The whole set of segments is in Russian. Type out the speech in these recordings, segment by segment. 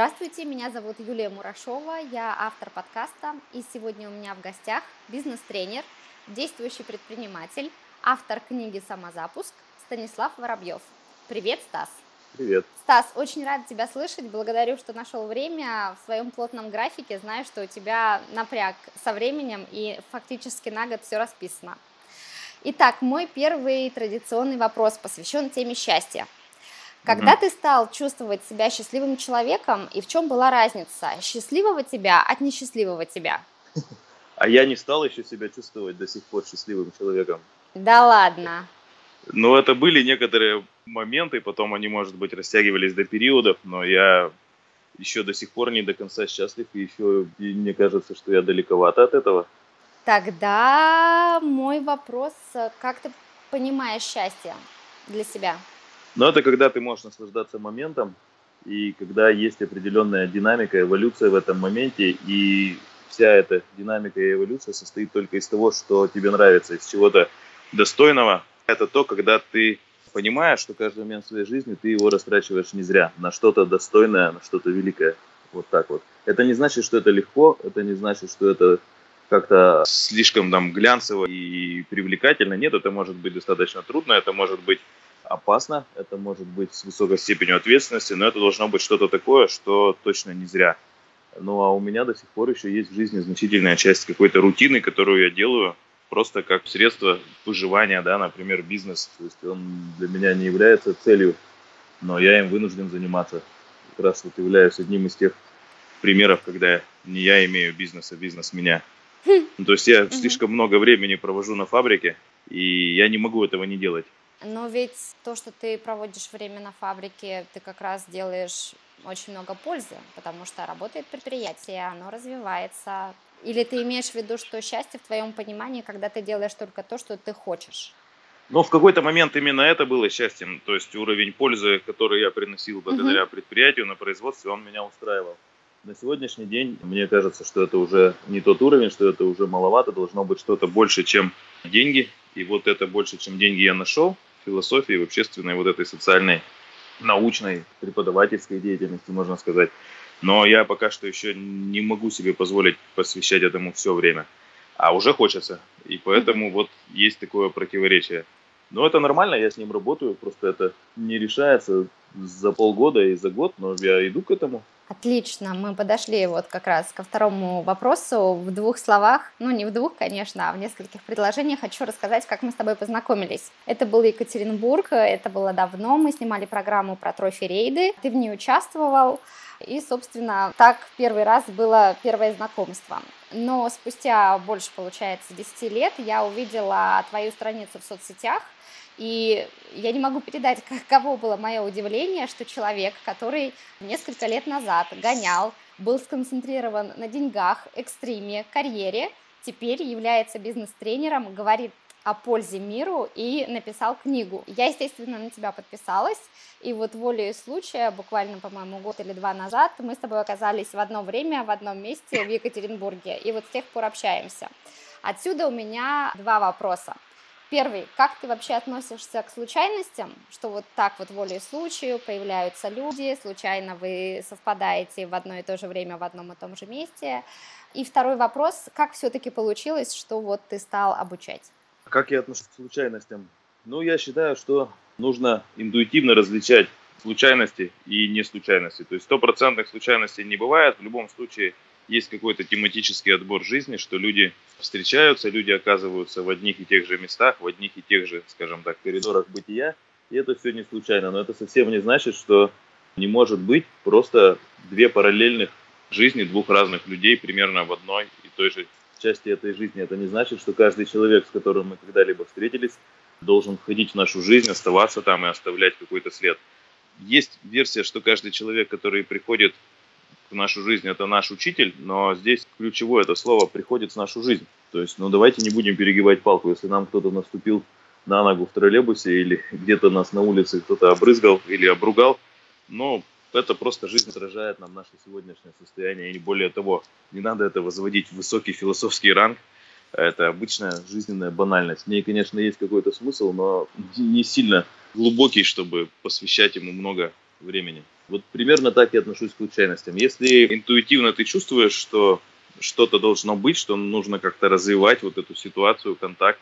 Здравствуйте, меня зовут Юлия Мурашова, я автор подкаста, и сегодня у меня в гостях бизнес-тренер, действующий предприниматель, автор книги «Самозапуск» Станислав Воробьев. Привет, Стас! Привет. Стас, очень рад тебя слышать. Благодарю, что нашел время в своем плотном графике. Знаю, что у тебя напряг со временем и фактически на год все расписано. Итак, мой первый традиционный вопрос посвящен теме счастья. Когда угу. ты стал чувствовать себя счастливым человеком, и в чем была разница счастливого тебя от несчастливого тебя? А я не стал еще себя чувствовать до сих пор счастливым человеком. Да ладно. Ну, это были некоторые моменты, потом они, может быть, растягивались до периодов, но я еще до сих пор не до конца счастлив, и еще и мне кажется, что я далековато от этого. Тогда мой вопрос, как ты понимаешь счастье для себя? Ну, это когда ты можешь наслаждаться моментом, и когда есть определенная динамика, эволюция в этом моменте, и вся эта динамика и эволюция состоит только из того, что тебе нравится, из чего-то достойного, это то, когда ты понимаешь, что каждый момент своей жизни ты его растрачиваешь не зря, на что-то достойное, на что-то великое. Вот так вот. Это не значит, что это легко, это не значит, что это как-то слишком там глянцево и привлекательно. Нет, это может быть достаточно трудно, это может быть опасно, это может быть с высокой степенью ответственности, но это должно быть что-то такое, что точно не зря. Ну а у меня до сих пор еще есть в жизни значительная часть какой-то рутины, которую я делаю просто как средство выживания, да, например, бизнес. То есть он для меня не является целью, но я им вынужден заниматься. Как раз вот являюсь одним из тех примеров, когда не я имею бизнес, а бизнес меня. Хм. Ну, то есть я слишком много времени провожу на фабрике, и я не могу этого не делать. Но ведь то, что ты проводишь время на фабрике, ты как раз делаешь очень много пользы, потому что работает предприятие, оно развивается, или ты имеешь в виду, что счастье в твоем понимании, когда ты делаешь только то, что ты хочешь? Ну, в какой-то момент именно это было счастьем. То есть уровень пользы, который я приносил благодаря угу. предприятию на производстве, он меня устраивал. На сегодняшний день мне кажется, что это уже не тот уровень, что это уже маловато, должно быть что-то больше, чем деньги. И вот это больше, чем деньги я нашел философии, в общественной, вот этой социальной, научной, преподавательской деятельности, можно сказать. Но я пока что еще не могу себе позволить посвящать этому все время. А уже хочется. И поэтому вот есть такое противоречие. Но это нормально, я с ним работаю, просто это не решается за полгода и за год, но я иду к этому. Отлично, мы подошли вот как раз ко второму вопросу. В двух словах, ну не в двух, конечно, а в нескольких предложениях хочу рассказать, как мы с тобой познакомились. Это был Екатеринбург, это было давно, мы снимали программу про трофи-рейды, ты в ней участвовал, и, собственно, так первый раз было первое знакомство. Но спустя больше, получается, 10 лет я увидела твою страницу в соцсетях, и я не могу передать, каково было мое удивление, что человек, который несколько лет назад гонял, был сконцентрирован на деньгах, экстриме, карьере, теперь является бизнес-тренером, говорит о пользе миру и написал книгу. Я, естественно, на тебя подписалась, и вот волей случая, буквально, по-моему, год или два назад, мы с тобой оказались в одно время, в одном месте в Екатеринбурге, и вот с тех пор общаемся. Отсюда у меня два вопроса. Первый, как ты вообще относишься к случайностям, что вот так вот волей случаю появляются люди, случайно вы совпадаете в одно и то же время в одном и том же месте? И второй вопрос, как все-таки получилось, что вот ты стал обучать? Как я отношусь к случайностям? Ну, я считаю, что нужно интуитивно различать случайности и не случайности. То есть стопроцентных случайностей не бывает. В любом случае есть какой-то тематический отбор жизни, что люди встречаются, люди оказываются в одних и тех же местах, в одних и тех же, скажем так, коридорах бытия. И это все не случайно. Но это совсем не значит, что не может быть просто две параллельных жизни двух разных людей примерно в одной и той же части этой жизни. Это не значит, что каждый человек, с которым мы когда-либо встретились, должен входить в нашу жизнь, оставаться там и оставлять какой-то след. Есть версия, что каждый человек, который приходит в нашу жизнь, это наш учитель, но здесь ключевое это слово приходит в нашу жизнь. То есть, ну давайте не будем перегибать палку. Если нам кто-то наступил на ногу в троллейбусе или где-то нас на улице кто-то обрызгал или обругал, ну, это просто жизнь отражает нам наше сегодняшнее состояние, и более того. Не надо это возводить в высокий философский ранг. Это обычная жизненная банальность. В ней, конечно, есть какой-то смысл, но не сильно глубокий, чтобы посвящать ему много времени. Вот примерно так я отношусь к случайностям. Если интуитивно ты чувствуешь, что что-то должно быть, что нужно как-то развивать вот эту ситуацию, контакт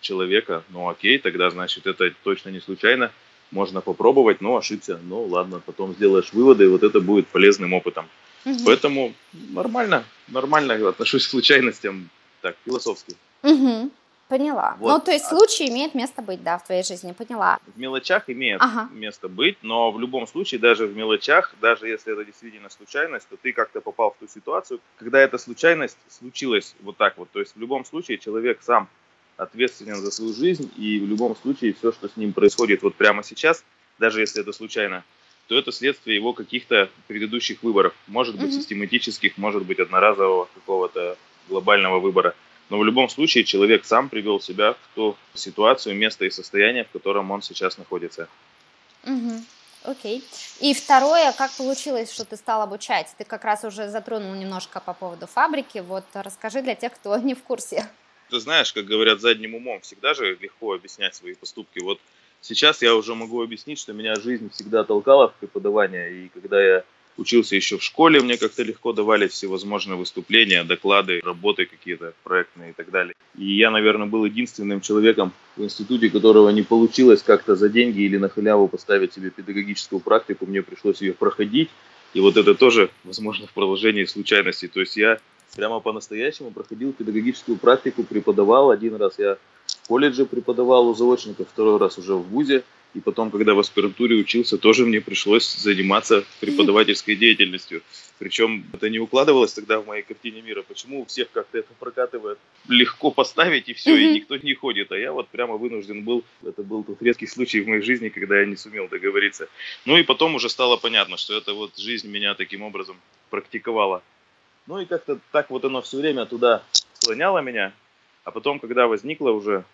человека, ну окей, тогда значит это точно не случайно. Можно попробовать, но ошибся. Ну ладно, потом сделаешь выводы, и вот это будет полезным опытом. Угу. Поэтому нормально, нормально отношусь к случайностям, так, философски. Угу. Поняла. Вот. Ну, то есть а случай имеет место быть, да, в твоей жизни, поняла. В мелочах имеет ага. место быть, но в любом случае, даже в мелочах, даже если это действительно случайность, то ты как-то попал в ту ситуацию, когда эта случайность случилась вот так вот. То есть в любом случае человек сам ответственен за свою жизнь, и в любом случае все, что с ним происходит вот прямо сейчас, даже если это случайно, то это следствие его каких-то предыдущих выборов. Может быть, mm-hmm. систематических, может быть, одноразового какого-то глобального выбора. Но в любом случае человек сам привел себя в ту ситуацию, место и состояние, в котором он сейчас находится. Угу. Окей. И второе, как получилось, что ты стал обучать? Ты как раз уже затронул немножко по поводу фабрики. Вот расскажи для тех, кто не в курсе. Ты знаешь, как говорят, задним умом всегда же легко объяснять свои поступки. Вот сейчас я уже могу объяснить, что меня жизнь всегда толкала в преподавание. И когда я учился еще в школе, мне как-то легко давали всевозможные выступления, доклады, работы какие-то проектные и так далее. И я, наверное, был единственным человеком в институте, которого не получилось как-то за деньги или на халяву поставить себе педагогическую практику, мне пришлось ее проходить. И вот это тоже, возможно, в продолжении случайностей. То есть я прямо по-настоящему проходил педагогическую практику, преподавал. Один раз я в колледже преподавал у заочников, второй раз уже в ВУЗе. И потом, когда в аспирантуре учился, тоже мне пришлось заниматься преподавательской деятельностью. Причем это не укладывалось тогда в моей картине мира. Почему у всех как-то это прокатывает легко поставить и все, и никто не ходит. А я вот прямо вынужден был, это был тот редкий случай в моей жизни, когда я не сумел договориться. Ну и потом уже стало понятно, что это вот жизнь меня таким образом практиковала. Ну и как-то так вот оно все время туда склоняло меня. А потом, когда возникла уже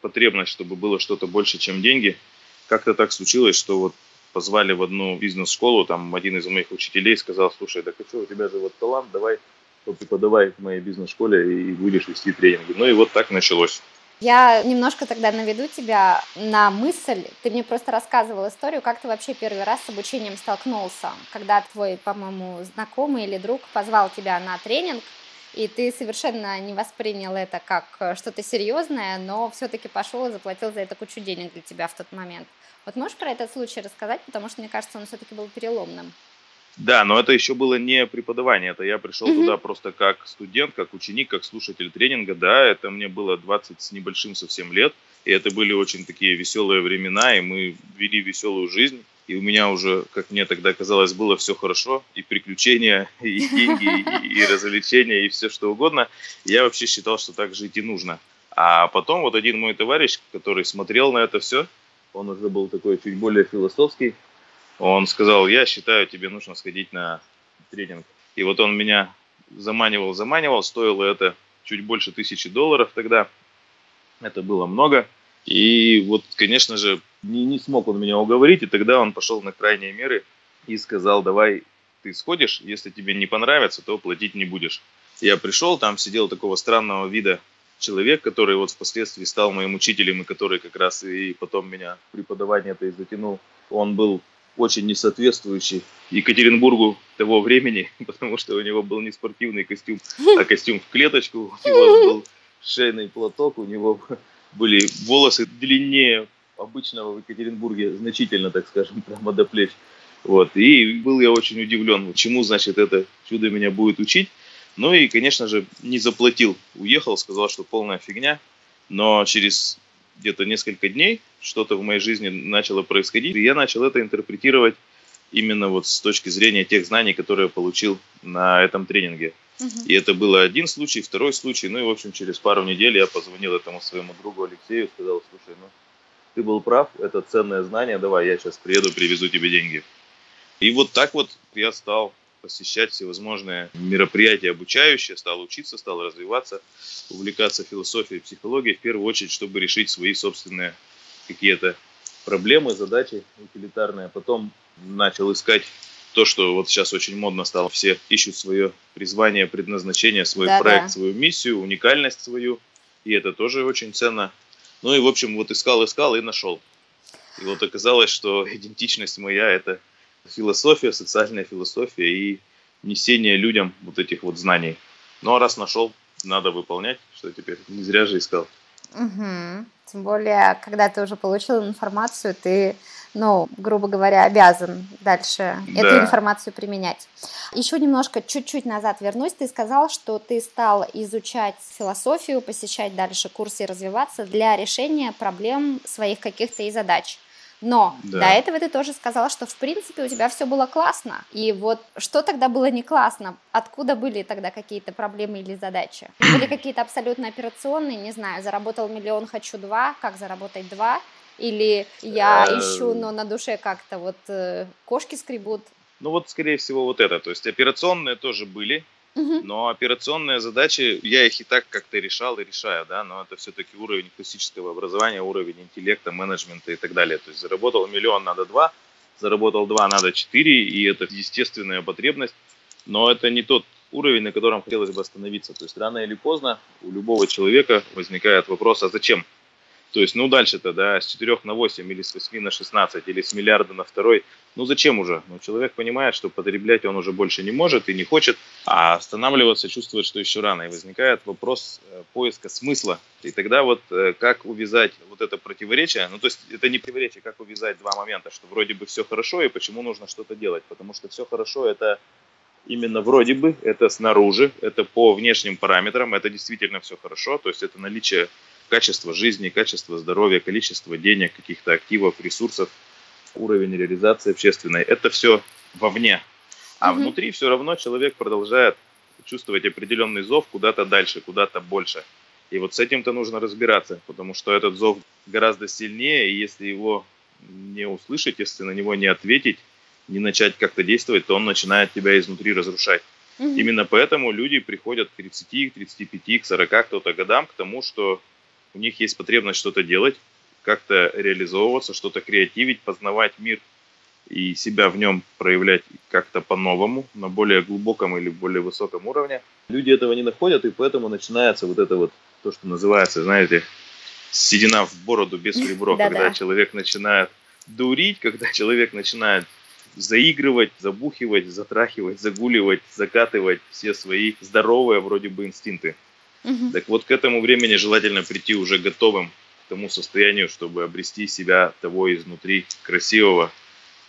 потребность, чтобы было что-то больше, чем деньги – как-то так случилось, что вот позвали в одну бизнес-школу, там один из моих учителей сказал, слушай, да что, у тебя же вот талант, давай преподавай в моей бизнес-школе и будешь вести тренинги. Ну и вот так началось. Я немножко тогда наведу тебя на мысль. Ты мне просто рассказывал историю, как ты вообще первый раз с обучением столкнулся, когда твой, по-моему, знакомый или друг позвал тебя на тренинг, и ты совершенно не воспринял это как что-то серьезное, но все-таки пошел и заплатил за это кучу денег для тебя в тот момент. Вот можешь про этот случай рассказать, потому что мне кажется, он все-таки был переломным. Да, но это еще было не преподавание, это я пришел mm-hmm. туда просто как студент, как ученик, как слушатель тренинга, да, это мне было 20 с небольшим совсем лет, и это были очень такие веселые времена, и мы вели веселую жизнь, и у меня уже, как мне тогда казалось, было все хорошо, и приключения, и деньги, и, и развлечения, и все что угодно, и я вообще считал, что так жить и нужно. А потом вот один мой товарищ, который смотрел на это все, он уже был такой чуть более философский, он сказал, я считаю, тебе нужно сходить на тренинг. И вот он меня заманивал, заманивал, стоило это чуть больше тысячи долларов тогда, это было много. И вот, конечно же, не, не смог он меня уговорить, и тогда он пошел на крайние меры и сказал, давай ты сходишь, если тебе не понравится, то платить не будешь. Я пришел, там сидел такого странного вида человек, который вот впоследствии стал моим учителем и который как раз и потом меня преподавание это и затянул. Он был очень несоответствующий Екатеринбургу того времени, потому что у него был не спортивный костюм, а костюм в клеточку, у него был шейный платок, у него были волосы длиннее обычного в Екатеринбурге, значительно, так скажем, прямо до плеч. Вот. И был я очень удивлен, чему, значит, это чудо меня будет учить. Ну и, конечно же, не заплатил. Уехал, сказал, что полная фигня. Но через где-то несколько дней что-то в моей жизни начало происходить. И я начал это интерпретировать именно вот с точки зрения тех знаний, которые я получил на этом тренинге. Uh-huh. И это был один случай, второй случай. Ну и, в общем, через пару недель я позвонил этому своему другу Алексею, сказал, слушай, ну, ты был прав, это ценное знание, давай, я сейчас приеду, привезу тебе деньги. И вот так вот я стал посещать всевозможные мероприятия обучающие, стал учиться, стал развиваться, увлекаться философией, психологией, в первую очередь, чтобы решить свои собственные какие-то проблемы, задачи утилитарные. Потом начал искать то, что вот сейчас очень модно стало. Все ищут свое призвание, предназначение, свой да, проект, да. свою миссию, уникальность свою. И это тоже очень ценно. Ну и, в общем, вот искал, искал и нашел. И вот оказалось, что идентичность моя – это философия, социальная философия и несение людям вот этих вот знаний. Ну а раз нашел, надо выполнять, что теперь не зря же искал. Угу. Тем более, когда ты уже получил информацию, ты, ну, грубо говоря, обязан дальше да. эту информацию применять. Еще немножко, чуть-чуть назад вернусь. Ты сказал, что ты стал изучать философию, посещать дальше курсы и развиваться для решения проблем своих каких-то и задач. Но да. до этого ты тоже сказала, что в принципе у тебя все было классно. И вот что тогда было не классно? Откуда были тогда какие-то проблемы или задачи? Были какие-то абсолютно операционные, не знаю, заработал миллион, хочу два, как заработать два? Или я э, ищу, но на душе как-то вот э, кошки скребут? Ну вот, скорее всего, вот это. То есть операционные тоже были, но операционные задачи, я их и так как-то решал и решаю, да, но это все-таки уровень классического образования, уровень интеллекта, менеджмента и так далее. То есть заработал миллион, надо два, заработал два, надо четыре, и это естественная потребность, но это не тот уровень, на котором хотелось бы остановиться. То есть рано или поздно у любого человека возникает вопрос, а зачем то есть, ну, дальше-то, да, с 4 на 8 или с 8 на 16 или с миллиарда на второй, ну, зачем уже? Ну, человек понимает, что потреблять он уже больше не может и не хочет, а останавливаться чувствует, что еще рано. И возникает вопрос э, поиска смысла. И тогда вот э, как увязать вот это противоречие, ну, то есть это не противоречие, как увязать два момента, что вроде бы все хорошо и почему нужно что-то делать. Потому что все хорошо это именно вроде бы, это снаружи, это по внешним параметрам, это действительно все хорошо, то есть это наличие качество жизни, качество здоровья, количество денег, каких-то активов, ресурсов, уровень реализации общественной. Это все вовне. А угу. внутри все равно человек продолжает чувствовать определенный зов куда-то дальше, куда-то больше. И вот с этим-то нужно разбираться, потому что этот зов гораздо сильнее, и если его не услышать, если на него не ответить, не начать как-то действовать, то он начинает тебя изнутри разрушать. Угу. Именно поэтому люди приходят к 30, к 35, к 40 кто-то годам к тому, что у них есть потребность что-то делать, как-то реализовываться, что-то креативить, познавать мир и себя в нем проявлять как-то по-новому, на более глубоком или более высоком уровне. Люди этого не находят, и поэтому начинается вот это вот, то, что называется, знаете, седина в бороду без ребро, когда человек начинает дурить, когда человек начинает заигрывать, забухивать, затрахивать, загуливать, закатывать все свои здоровые вроде бы инстинкты. Угу. Так вот, к этому времени желательно прийти уже готовым к тому состоянию, чтобы обрести себя того изнутри красивого,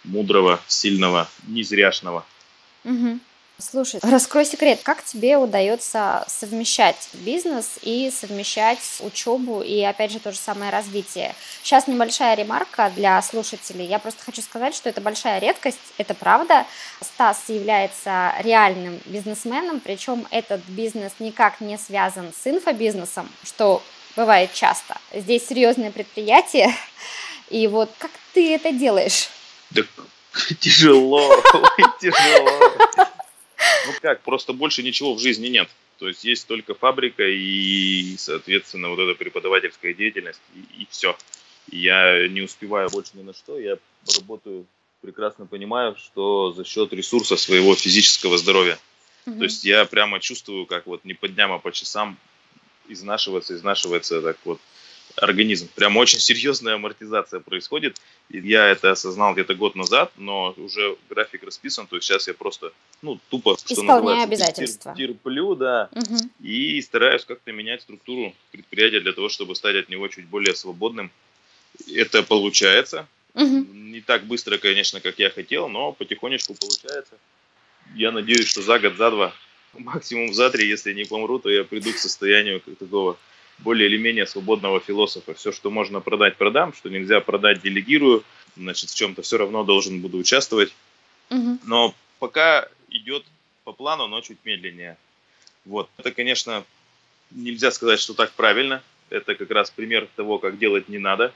мудрого, сильного, незряшного. Угу. Слушай, раскрой секрет, как тебе удается совмещать бизнес и совмещать учебу и, опять же, то же самое развитие? Сейчас небольшая ремарка для слушателей. Я просто хочу сказать, что это большая редкость, это правда. Стас является реальным бизнесменом, причем этот бизнес никак не связан с инфобизнесом, что бывает часто. Здесь серьезное предприятие, и вот как ты это делаешь? Да тяжело, тяжело. Ну как, просто больше ничего в жизни нет. То есть есть только фабрика и, соответственно, вот эта преподавательская деятельность, и, и все. Я не успеваю больше ни на что, я работаю, прекрасно понимаю, что за счет ресурса своего физического здоровья. Угу. То есть я прямо чувствую, как вот не по дням, а по часам изнашивается, изнашивается так вот организм. Прям очень серьезная амортизация происходит. И я это осознал где-то год назад, но уже график расписан, то есть сейчас я просто, ну, тупо, что называется, обязательства. терплю, да, угу. и стараюсь как-то менять структуру предприятия для того, чтобы стать от него чуть более свободным. Это получается. Угу. Не так быстро, конечно, как я хотел, но потихонечку получается. Я надеюсь, что за год, за два, максимум за три, если не помру, то я приду к состоянию такого более или менее свободного философа. Все, что можно продать, продам, что нельзя продать, делегирую. Значит, в чем-то все равно должен буду участвовать. Угу. Но пока идет по плану, но чуть медленнее. Вот. Это, конечно, нельзя сказать, что так правильно. Это как раз пример того, как делать не надо.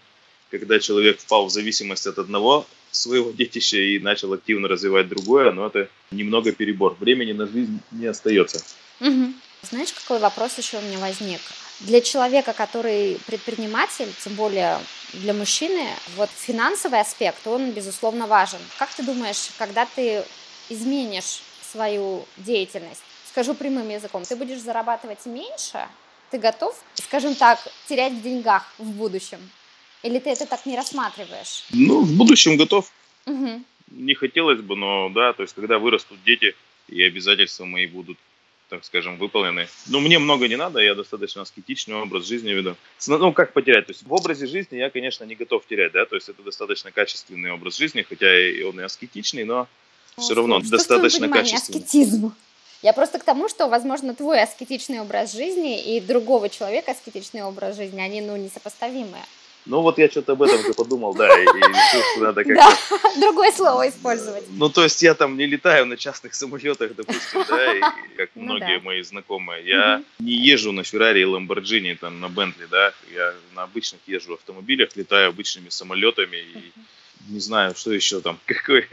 Когда человек впал в зависимость от одного своего детища и начал активно развивать другое, но это немного перебор. Времени на жизнь не остается. Угу. Знаешь, какой вопрос еще у меня возник? Для человека, который предприниматель, тем более для мужчины, вот финансовый аспект, он, безусловно, важен. Как ты думаешь, когда ты изменишь свою деятельность, скажу прямым языком, ты будешь зарабатывать меньше, ты готов, скажем так, терять в деньгах в будущем? Или ты это так не рассматриваешь? Ну, в будущем готов. Угу. не хотелось бы, но да, то есть когда вырастут дети, и обязательства мои будут так скажем, выполнены. Но мне много не надо, я достаточно аскетичный образ жизни веду. Ну, как потерять? То есть в образе жизни я, конечно, не готов терять, да, то есть это достаточно качественный образ жизни, хотя и он и аскетичный, но ну, все равно что достаточно качественный. Аскетизм? Я просто к тому, что, возможно, твой аскетичный образ жизни и другого человека аскетичный образ жизни, они, ну, несопоставимые. Ну вот я что-то об этом уже подумал, да, и, и решил, что надо как-то... Да, другое слово использовать. Ну то есть я там не летаю на частных самолетах, допустим, да, и как ну, многие да. мои знакомые. Я угу. не езжу на Феррари и Ламборджини, там, на Бентли, да, я на обычных езжу автомобилях, летаю обычными самолетами и не знаю, что еще там, какой...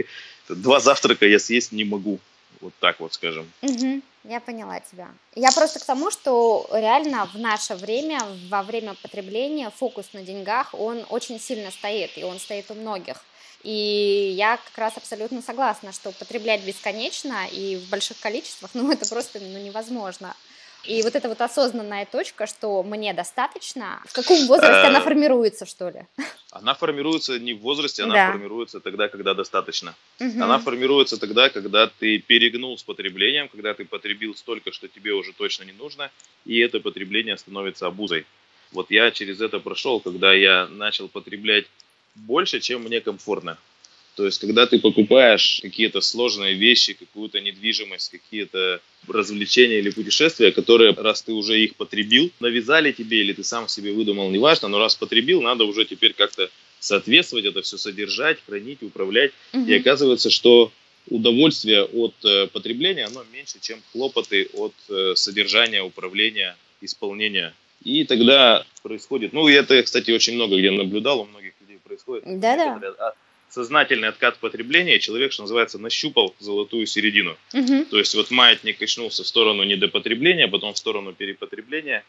Два завтрака я съесть не могу. Вот так вот скажем. Угу, я поняла тебя. Я просто к тому, что реально в наше время, во время потребления, фокус на деньгах, он очень сильно стоит, и он стоит у многих. И я как раз абсолютно согласна, что потреблять бесконечно и в больших количествах, ну, это просто ну, невозможно. И вот эта вот осознанная точка, что мне достаточно, в каком возрасте она э, формируется, что ли? Она формируется не в возрасте, она да. формируется тогда, когда достаточно. Угу. Она формируется тогда, когда ты перегнул с потреблением, когда ты потребил столько, что тебе уже точно не нужно, и это потребление становится обузой. Вот я через это прошел, когда я начал потреблять больше, чем мне комфортно. То есть, когда ты покупаешь какие-то сложные вещи, какую-то недвижимость, какие-то развлечения или путешествия, которые, раз ты уже их потребил, навязали тебе или ты сам себе выдумал, неважно, но раз потребил, надо уже теперь как-то соответствовать, это все содержать, хранить, управлять. Угу. И оказывается, что удовольствие от э, потребления, оно меньше, чем хлопоты от э, содержания, управления, исполнения. И тогда происходит, ну, это, кстати, очень много где наблюдал, у многих людей происходит. Да-да сознательный откат потребления, человек, что называется, нащупал золотую середину. Угу. То есть вот маятник качнулся в сторону недопотребления, потом в сторону перепотребления,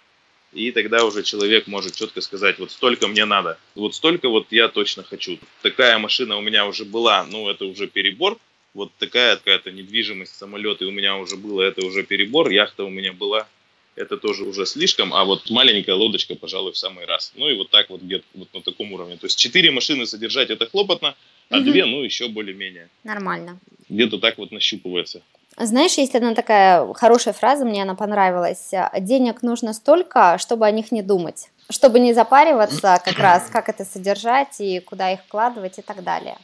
и тогда уже человек может четко сказать, вот столько мне надо, вот столько вот я точно хочу. Такая машина у меня уже была, ну это уже перебор, вот такая какая-то недвижимость, самолеты у меня уже было, это уже перебор, яхта у меня была, это тоже уже слишком, а вот маленькая лодочка, пожалуй, в самый раз. Ну и вот так вот где-то вот на таком уровне. То есть четыре машины содержать это хлопотно, а угу. две, ну, еще более-менее. Нормально. Где-то так вот нащупывается. Знаешь, есть одна такая хорошая фраза, мне она понравилась. Денег нужно столько, чтобы о них не думать. Чтобы не запариваться как раз, как это содержать и куда их вкладывать и так далее.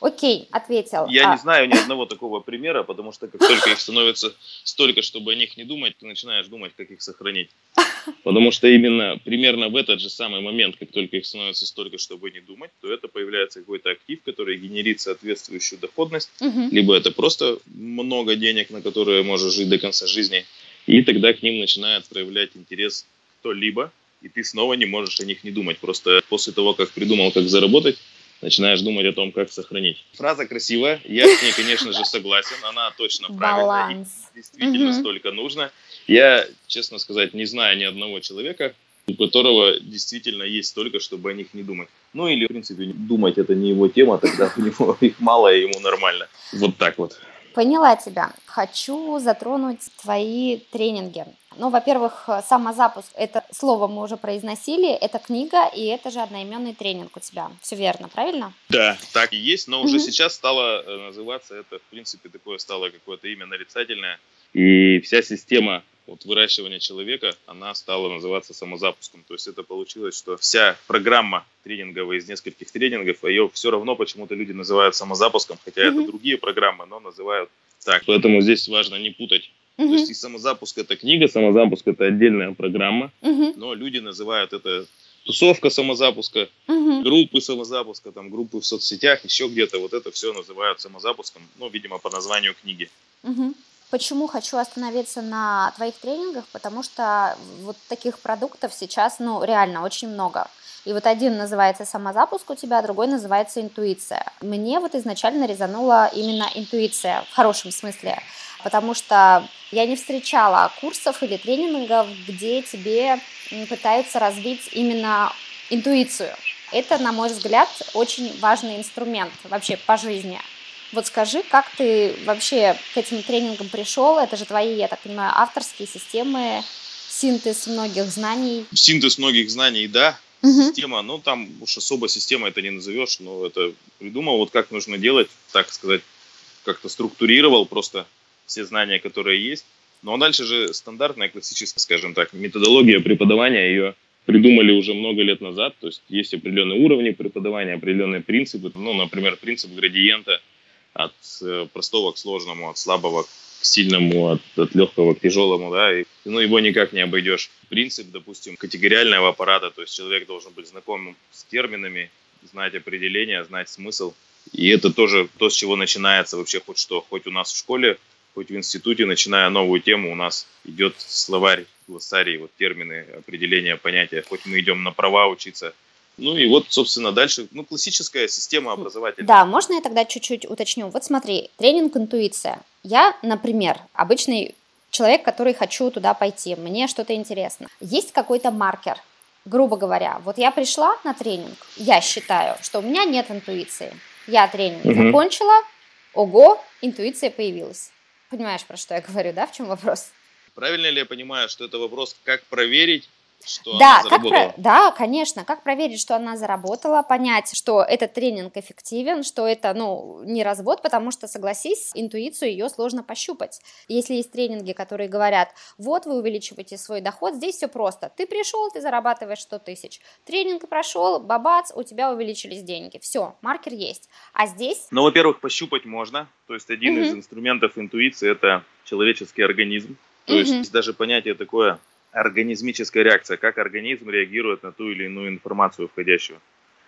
Окей, ответил. Я а... не знаю ни одного такого примера, потому что как только их становится столько, чтобы о них не думать, ты начинаешь думать, как их сохранить. Потому что именно примерно в этот же самый момент, как только их становится столько, чтобы не думать, то это появляется какой-то актив, который генерит соответствующую доходность, угу. либо это просто много денег, на которые можешь жить до конца жизни, и тогда к ним начинает проявлять интерес кто-либо, и ты снова не можешь о них не думать. Просто после того, как придумал, как заработать, начинаешь думать о том, как сохранить. Фраза красивая, я с ней, конечно же, согласен, она точно правильная, и действительно угу. столько нужно. Я, честно сказать, не знаю ни одного человека, у которого действительно есть столько, чтобы о них не думать. Ну или, в принципе, думать это не его тема, тогда у него их мало, и ему нормально. Вот так вот. Поняла тебя. Хочу затронуть твои тренинги. Ну, во-первых, самозапуск, это слово мы уже произносили, это книга, и это же одноименный тренинг у тебя. Все верно, правильно? Да, так и есть, но уже mm-hmm. сейчас стало э, называться это, в принципе, такое стало какое-то имя нарицательное. И вся система вот выращивания человека, она стала называться самозапуском. То есть это получилось, что вся программа тренинговая из нескольких тренингов, ее все равно почему-то люди называют самозапуском, хотя mm-hmm. это другие программы, но называют так. Поэтому здесь важно не путать Угу. То есть и самозапуск это книга, самозапуск это отдельная программа, угу. но люди называют это тусовка самозапуска, угу. группы самозапуска, там группы в соцсетях, еще где-то. Вот это все называют самозапуском, ну, видимо, по названию книги. Угу. Почему хочу остановиться на твоих тренингах? Потому что вот таких продуктов сейчас, ну, реально очень много. И вот один называется самозапуск у тебя, другой называется интуиция. Мне вот изначально резанула именно интуиция в хорошем смысле потому что я не встречала курсов или тренингов, где тебе пытаются развить именно интуицию. Это, на мой взгляд, очень важный инструмент вообще по жизни. Вот скажи, как ты вообще к этим тренингам пришел? Это же твои, я так понимаю, авторские системы, синтез многих знаний. Синтез многих знаний, да. Угу. Система, ну там уж особо система это не назовешь, но это придумал, вот как нужно делать, так сказать, как-то структурировал просто все знания, которые есть. Ну а дальше же стандартная, классическая, скажем так, методология преподавания, ее придумали уже много лет назад, то есть есть определенные уровни преподавания, определенные принципы, ну, например, принцип градиента от э, простого к сложному, от слабого к сильному, от, от легкого к тяжелому, да, и, ну, его никак не обойдешь. Принцип, допустим, категориального аппарата, то есть человек должен быть знаком с терминами, знать определения, знать смысл. И это тоже то, с чего начинается вообще хоть что, хоть у нас в школе, хоть в институте, начиная новую тему, у нас идет словарь, глоссарий, вот термины, определения, понятия, хоть мы идем на права учиться, ну и вот, собственно, дальше, ну, классическая система образовательная. Да, можно я тогда чуть-чуть уточню? Вот смотри, тренинг интуиция. Я, например, обычный человек, который хочу туда пойти, мне что-то интересно. Есть какой-то маркер, грубо говоря, вот я пришла на тренинг, я считаю, что у меня нет интуиции. Я тренинг угу. закончила, ого, интуиция появилась. Понимаешь, про что я говорю, да, в чем вопрос? Правильно ли я понимаю, что это вопрос, как проверить, что да, она заработала. Как, да, конечно. Как проверить, что она заработала, понять, что этот тренинг эффективен, что это, ну, не развод, потому что, согласись, интуицию ее сложно пощупать. Если есть тренинги, которые говорят, вот вы увеличиваете свой доход, здесь все просто. Ты пришел, ты зарабатываешь 100 тысяч. Тренинг прошел, бабац, у тебя увеличились деньги. Все, маркер есть. А здесь... Ну, во-первых, пощупать можно. То есть один угу. из инструментов интуиции – это человеческий организм. То угу. есть даже понятие такое организмическая реакция, как организм реагирует на ту или иную информацию входящую.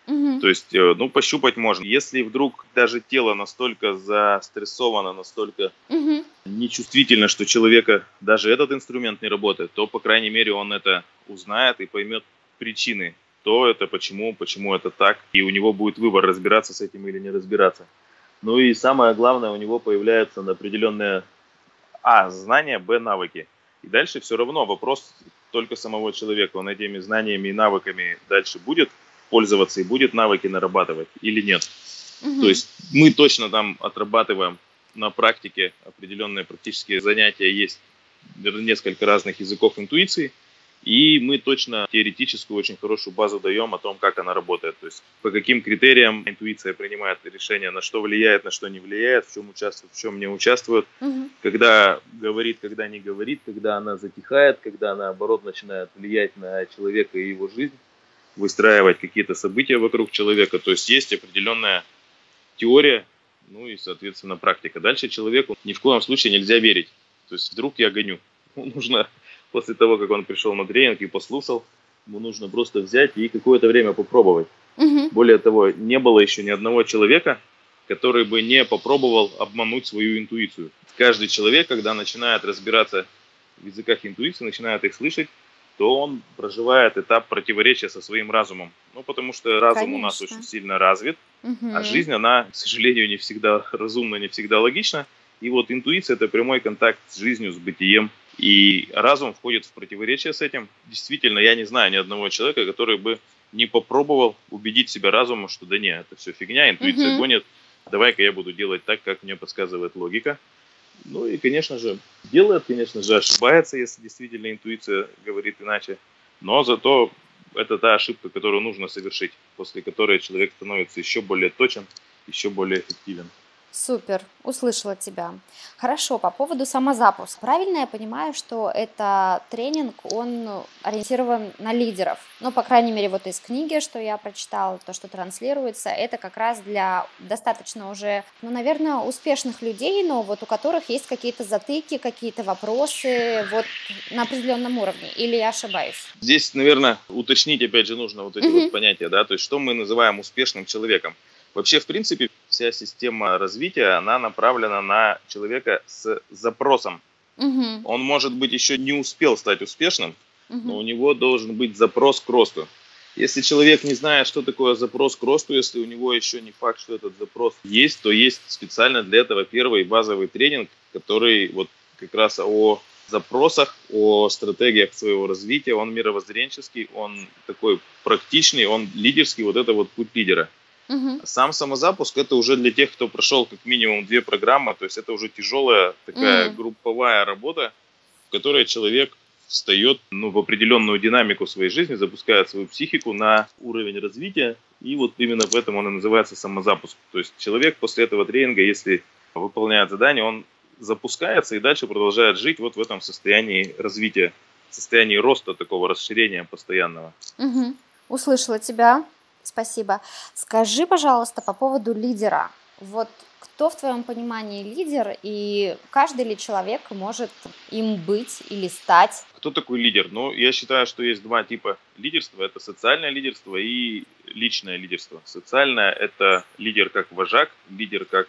Угу. То есть, э, ну, пощупать можно. Если вдруг даже тело настолько застрессовано, настолько угу. нечувствительно, что человека даже этот инструмент не работает, то, по крайней мере, он это узнает и поймет причины, то это почему, почему это так, и у него будет выбор, разбираться с этим или не разбираться. Ну и самое главное, у него появляется определенное А, знания, Б, навыки. И дальше все равно вопрос только самого человека. Он этими знаниями и навыками дальше будет пользоваться и будет навыки нарабатывать или нет. Угу. То есть мы точно там отрабатываем на практике определенные практические занятия. Есть несколько разных языков интуиции. И мы точно теоретическую очень хорошую базу даем о том, как она работает. То есть по каким критериям интуиция принимает решение, на что влияет, на что не влияет, в чем участвует, в чем не участвует, угу. когда говорит, когда не говорит, когда она затихает, когда наоборот начинает влиять на человека и его жизнь, выстраивать какие-то события вокруг человека. То есть есть определенная теория, ну и, соответственно, практика. Дальше человеку ни в коем случае нельзя верить. То есть вдруг я гоню. Нужно после того, как он пришел на тренинг и послушал, ему нужно просто взять и какое-то время попробовать. Угу. Более того, не было еще ни одного человека, который бы не попробовал обмануть свою интуицию. Каждый человек, когда начинает разбираться в языках интуиции, начинает их слышать, то он проживает этап противоречия со своим разумом. Ну, потому что разум Конечно. у нас очень сильно развит, угу. а жизнь, она, к сожалению, не всегда разумна, не всегда логична. И вот интуиция – это прямой контакт с жизнью, с бытием. И разум входит в противоречие с этим. Действительно, я не знаю ни одного человека, который бы не попробовал убедить себя разумом, что да нет, это все фигня, интуиция угу. гонит, давай-ка я буду делать так, как мне подсказывает логика. Ну и, конечно же, делает, конечно же, ошибается, если действительно интуиция говорит иначе. Но зато это та ошибка, которую нужно совершить, после которой человек становится еще более точен, еще более эффективен. Супер, услышала тебя. Хорошо, по поводу самозапуска. Правильно я понимаю, что это тренинг, он ориентирован на лидеров? Ну, по крайней мере, вот из книги, что я прочитала, то, что транслируется, это как раз для достаточно уже, ну, наверное, успешных людей, но вот у которых есть какие-то затыки, какие-то вопросы вот на определенном уровне. Или я ошибаюсь? Здесь, наверное, уточнить, опять же, нужно вот эти угу. вот понятия, да, то есть что мы называем успешным человеком. Вообще, в принципе, вся система развития, она направлена на человека с запросом. Угу. Он, может быть, еще не успел стать успешным, угу. но у него должен быть запрос к росту. Если человек не знает, что такое запрос к росту, если у него еще не факт, что этот запрос есть, то есть специально для этого первый базовый тренинг, который вот как раз о запросах, о стратегиях своего развития, он мировоззренческий, он такой практичный, он лидерский, вот это вот путь лидера. Угу. Сам самозапуск это уже для тех, кто прошел как минимум две программы, то есть это уже тяжелая такая угу. групповая работа, в которой человек встает ну, в определенную динамику своей жизни, запускает свою психику на уровень развития, и вот именно поэтому он и называется самозапуск. То есть человек после этого тренинга, если выполняет задание, он запускается и дальше продолжает жить вот в этом состоянии развития, состоянии роста, такого расширения постоянного. Угу. Услышала тебя. Спасибо. Скажи, пожалуйста, по поводу лидера. Вот кто в твоем понимании лидер и каждый ли человек может им быть или стать? Кто такой лидер? Ну, я считаю, что есть два типа лидерства. Это социальное лидерство и личное лидерство. Социальное – это лидер как вожак, лидер как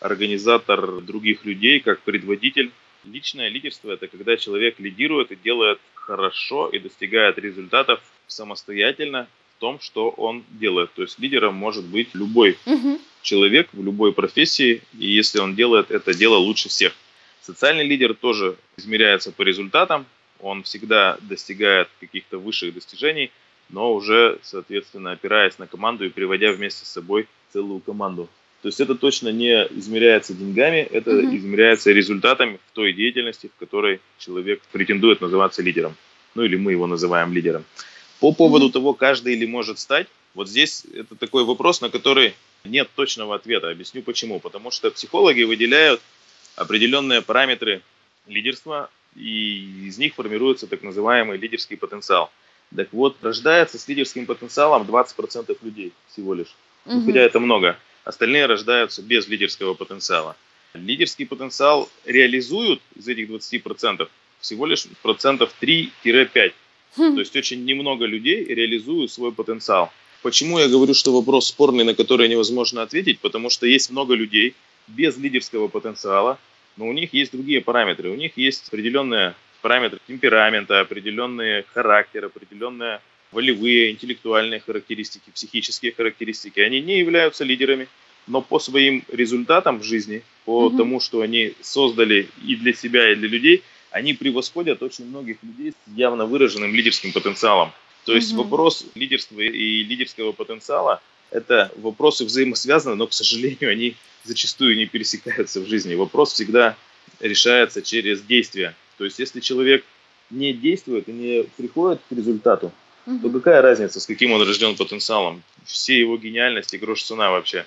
организатор других людей, как предводитель. Личное лидерство – это когда человек лидирует и делает хорошо и достигает результатов самостоятельно том, что он делает. То есть лидером может быть любой угу. человек в любой профессии, и если он делает это дело лучше всех. Социальный лидер тоже измеряется по результатам, он всегда достигает каких-то высших достижений, но уже, соответственно, опираясь на команду и приводя вместе с собой целую команду. То есть это точно не измеряется деньгами, это угу. измеряется результатами в той деятельности, в которой человек претендует называться лидером. Ну или мы его называем лидером. По поводу угу. того, каждый ли может стать, вот здесь это такой вопрос, на который нет точного ответа. Объясню почему. Потому что психологи выделяют определенные параметры лидерства, и из них формируется так называемый лидерский потенциал. Так вот, рождается с лидерским потенциалом 20% людей всего лишь. Угу. Хотя это много. Остальные рождаются без лидерского потенциала. Лидерский потенциал реализуют из этих 20% всего лишь процентов 3-5. Хм. То есть очень немного людей реализуют свой потенциал. Почему я говорю, что вопрос спорный, на который невозможно ответить? Потому что есть много людей без лидерского потенциала, но у них есть другие параметры. У них есть определенные параметры темперамента, определенные характер, определенные волевые, интеллектуальные характеристики, психические характеристики. Они не являются лидерами, но по своим результатам в жизни, по угу. тому, что они создали и для себя, и для людей, они превосходят очень многих людей с явно выраженным лидерским потенциалом. То есть угу. вопрос лидерства и лидерского потенциала – это вопросы взаимосвязаны, но, к сожалению, они зачастую не пересекаются в жизни. Вопрос всегда решается через действия. То есть если человек не действует и не приходит к результату, угу. то какая разница, с каким он рожден потенциалом? Все его гениальности грош цена вообще.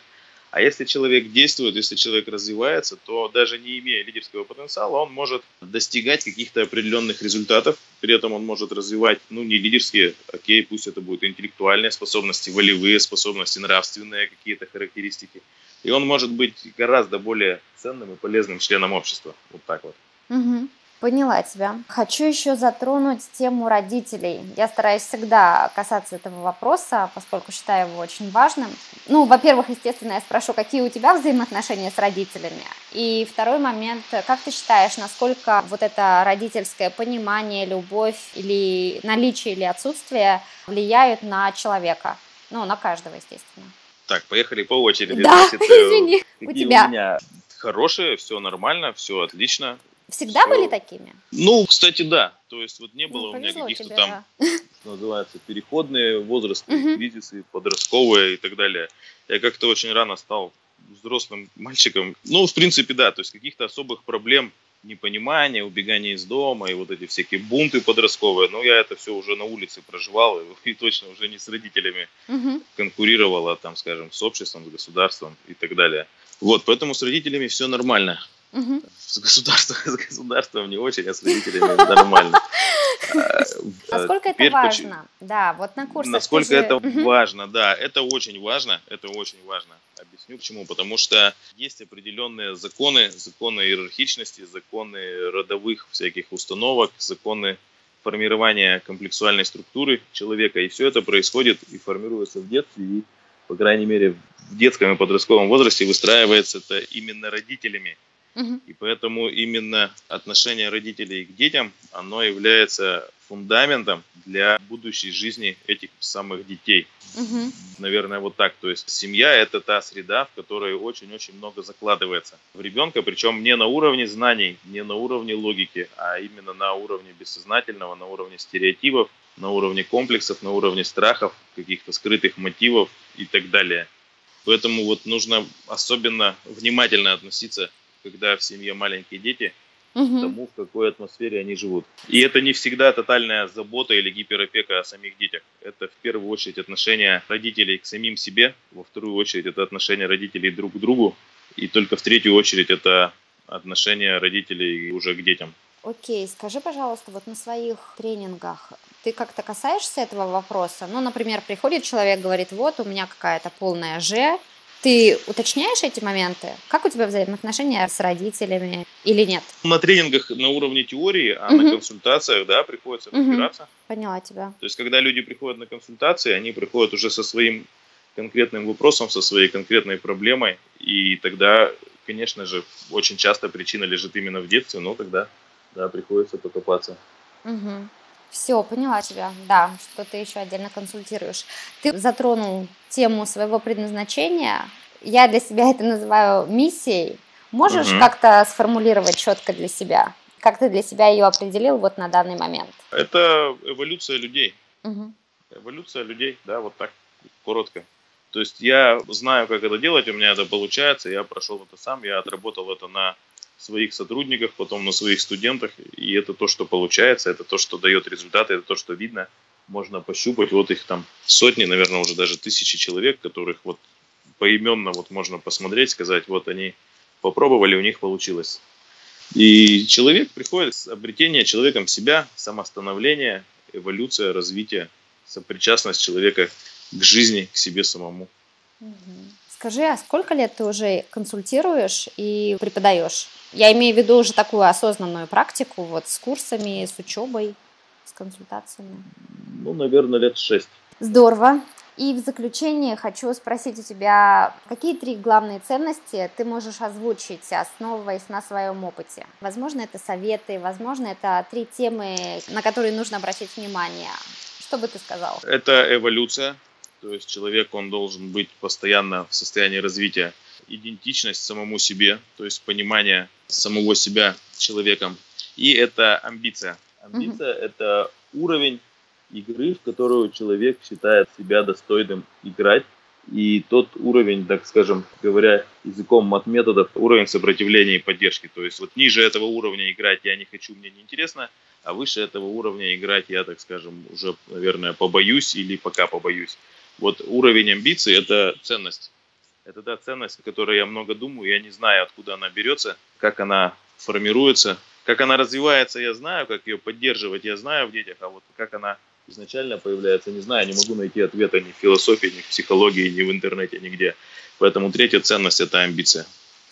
А если человек действует, если человек развивается, то даже не имея лидерского потенциала, он может достигать каких-то определенных результатов. При этом он может развивать, ну, не лидерские, окей, пусть это будут интеллектуальные способности, волевые способности, нравственные какие-то характеристики. И он может быть гораздо более ценным и полезным членом общества. Вот так вот. Угу. Поняла тебя. Хочу еще затронуть тему родителей. Я стараюсь всегда касаться этого вопроса, поскольку считаю его очень важным. Ну, во-первых, естественно, я спрошу, какие у тебя взаимоотношения с родителями. И второй момент, как ты считаешь, насколько вот это родительское понимание, любовь или наличие или отсутствие влияют на человека? Ну, на каждого, естественно. Так, поехали по очереди. Да, Значит, э, извини, у тебя. У меня хорошие, все нормально, все отлично. Всегда все... были такими? Ну, кстати, да. То есть вот не было ну, у меня каких-то тебе, там, да. называется, переходные возрасты, угу. кризисы, подростковые и так далее. Я как-то очень рано стал взрослым мальчиком. Ну, в принципе, да. То есть каких-то особых проблем непонимания, убегания из дома и вот эти всякие бунты подростковые. Но я это все уже на улице проживал и, и точно уже не с родителями угу. конкурировал, а там, скажем, с обществом, с государством и так далее. Вот, поэтому с родителями все нормально. Угу. С, государством, с государством не очень, а с родителями нормально. Насколько это важно? Да, вот на курсах. Насколько это важно, да, это очень важно, это очень важно. Объясню почему. Потому что есть определенные законы, законы иерархичности, законы родовых всяких установок, законы формирования комплексуальной структуры человека. И все это происходит и формируется в детстве. И, по крайней мере, в детском и подростковом возрасте выстраивается это именно родителями. И поэтому именно отношение родителей к детям, оно является фундаментом для будущей жизни этих самых детей. Угу. Наверное, вот так. То есть семья – это та среда, в которой очень-очень много закладывается в ребенка, причем не на уровне знаний, не на уровне логики, а именно на уровне бессознательного, на уровне стереотипов, на уровне комплексов, на уровне страхов, каких-то скрытых мотивов и так далее. Поэтому вот нужно особенно внимательно относиться когда в семье маленькие дети, угу. тому, в какой атмосфере они живут. И это не всегда тотальная забота или гиперопека о самих детях. Это в первую очередь отношение родителей к самим себе, во вторую очередь это отношение родителей друг к другу, и только в третью очередь это отношение родителей уже к детям. Окей, скажи, пожалуйста, вот на своих тренингах ты как-то касаешься этого вопроса? Ну, например, приходит человек, говорит, вот у меня какая-то полная Ж, ты уточняешь эти моменты? Как у тебя взаимоотношения с родителями или нет? На тренингах на уровне теории, а угу. на консультациях, да, приходится угу. разбираться. Поняла тебя. То есть, когда люди приходят на консультации, они приходят уже со своим конкретным вопросом, со своей конкретной проблемой, и тогда, конечно же, очень часто причина лежит именно в детстве, но тогда, да, приходится покопаться. Угу. Все, поняла тебя, да, что ты еще отдельно консультируешь. Ты затронул тему своего предназначения. Я для себя это называю миссией. Можешь угу. как-то сформулировать четко для себя? Как ты для себя ее определил вот на данный момент? Это эволюция людей. Угу. Эволюция людей, да, вот так коротко. То есть я знаю, как это делать, у меня это получается, я прошел это сам, я отработал это на своих сотрудниках, потом на своих студентах. И это то, что получается, это то, что дает результаты, это то, что видно. Можно пощупать. Вот их там сотни, наверное, уже даже тысячи человек, которых вот поименно вот можно посмотреть, сказать, вот они попробовали, у них получилось. И человек приходит с обретения человеком себя, самостановление, эволюция, развитие, сопричастность человека к жизни, к себе самому. Скажи, а сколько лет ты уже консультируешь и преподаешь? Я имею в виду уже такую осознанную практику, вот с курсами, с учебой, с консультациями. Ну, наверное, лет шесть. Здорово. И в заключение хочу спросить у тебя, какие три главные ценности ты можешь озвучить, основываясь на своем опыте? Возможно, это советы, возможно, это три темы, на которые нужно обратить внимание. Что бы ты сказал? Это эволюция, то есть человек, он должен быть постоянно в состоянии развития идентичность самому себе, то есть понимание самого себя человеком. И это амбиция. Амбиция mm-hmm. это уровень игры, в которую человек считает себя достойным играть. И тот уровень, так скажем, говоря языком мат-методов, уровень сопротивления и поддержки. То есть вот ниже этого уровня играть я не хочу, мне не интересно, а выше этого уровня играть я, так скажем, уже, наверное, побоюсь или пока побоюсь. Вот уровень амбиций – это ценность. Это та ценность, о которой я много думаю, я не знаю, откуда она берется, как она формируется, как она развивается, я знаю, как ее поддерживать, я знаю в детях, а вот как она изначально появляется, не знаю, не могу найти ответа ни в философии, ни в психологии, ни в интернете, нигде. Поэтому третья ценность – это амбиция.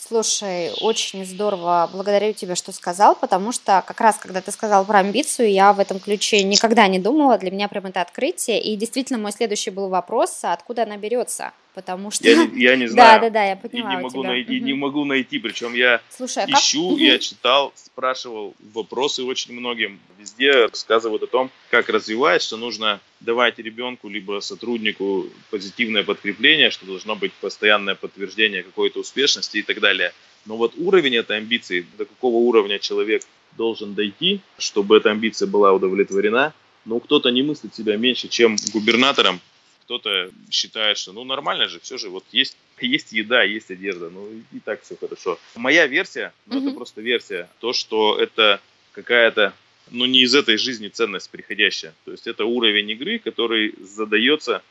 Слушай, очень здорово. Благодарю тебя, что сказал, потому что как раз, когда ты сказал про амбицию, я в этом ключе никогда не думала. Для меня прям это открытие. И действительно, мой следующий был вопрос, а откуда она берется? Потому что... Я не, я не знаю. Да, да, да, я поняла и не могу тебя. найти, угу. не могу найти, причем я Слушай, а ищу, как? я читал, спрашивал вопросы очень многим. Везде рассказывают о том, как развивать, что нужно давать ребенку либо сотруднику позитивное подкрепление, что должно быть постоянное подтверждение какой-то успешности и так далее. Но вот уровень этой амбиции, до какого уровня человек должен дойти, чтобы эта амбиция была удовлетворена, но кто-то не мыслит себя меньше, чем губернатором, кто-то считает, что ну нормально же, все же, вот есть, есть еда, есть одежда, ну и, так все хорошо. Моя версия, ну mm-hmm. это просто версия, то, что это какая-то, ну не из этой жизни ценность приходящая. То есть это уровень игры, который задается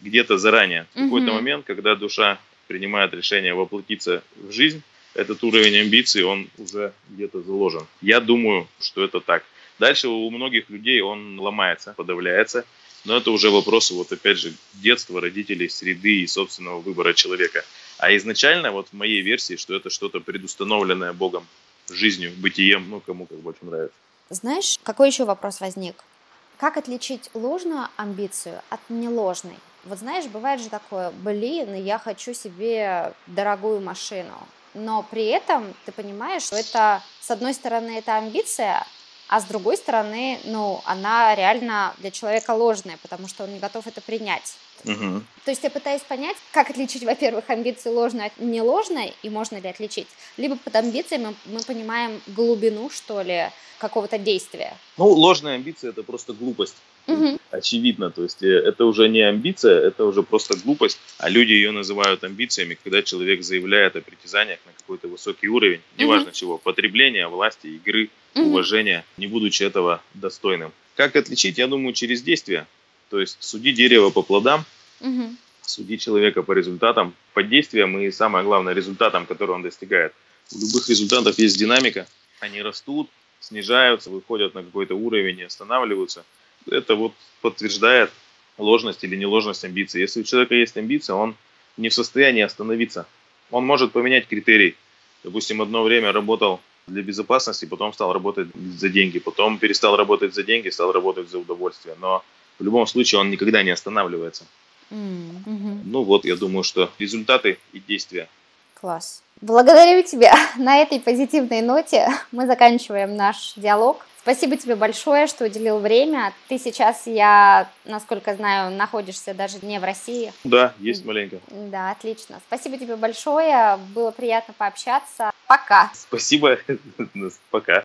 где-то заранее. В mm-hmm. какой-то момент, когда душа принимает решение воплотиться в жизнь, этот уровень амбиций, он уже где-то заложен. Я думаю, что это так. Дальше у многих людей он ломается, подавляется. Но это уже вопросы, вот опять же, детства, родителей, среды и собственного выбора человека. А изначально вот в моей версии, что это что-то предустановленное Богом жизнью, бытием, ну, кому как больше нравится. Знаешь, какой еще вопрос возник? Как отличить ложную амбицию от неложной? Вот знаешь, бывает же такое, блин, я хочу себе дорогую машину, но при этом ты понимаешь, что это, с одной стороны, это амбиция, а с другой стороны, ну, она реально для человека ложная, потому что он не готов это принять. Угу. То есть я пытаюсь понять, как отличить, во-первых, амбиции ложные от неложной, и можно ли отличить. Либо под амбициями мы, понимаем глубину, что ли, какого-то действия. Ну, ложная амбиция – это просто глупость. Угу. Очевидно, то есть э, это уже не амбиция, это уже просто глупость, а люди ее называют амбициями, когда человек заявляет о притязаниях на какой-то высокий уровень, неважно Мгм. чего, потребления, власти, игры, Мгм. уважения, не будучи этого достойным. Как отличить? Я думаю, через действия. То есть суди дерево по плодам, Мгм. суди человека по результатам, по действиям и самое главное результатам, которые он достигает. У любых результатов есть динамика, они растут, снижаются, выходят на какой-то уровень и останавливаются. Это вот подтверждает ложность или неложность амбиций. Если у человека есть амбиция, он не в состоянии остановиться. Он может поменять критерий. Допустим, одно время работал для безопасности, потом стал работать за деньги, потом перестал работать за деньги, стал работать за удовольствие. Но в любом случае он никогда не останавливается. Мгм. Ну вот, я думаю, что результаты и действия. Класс. Благодарю тебя. На этой позитивной ноте мы заканчиваем наш диалог. Спасибо тебе большое, что уделил время. Ты сейчас, я, насколько знаю, находишься даже не в России. Да, есть маленько. Да, отлично. Спасибо тебе большое. Было приятно пообщаться. Пока. Спасибо. Пока.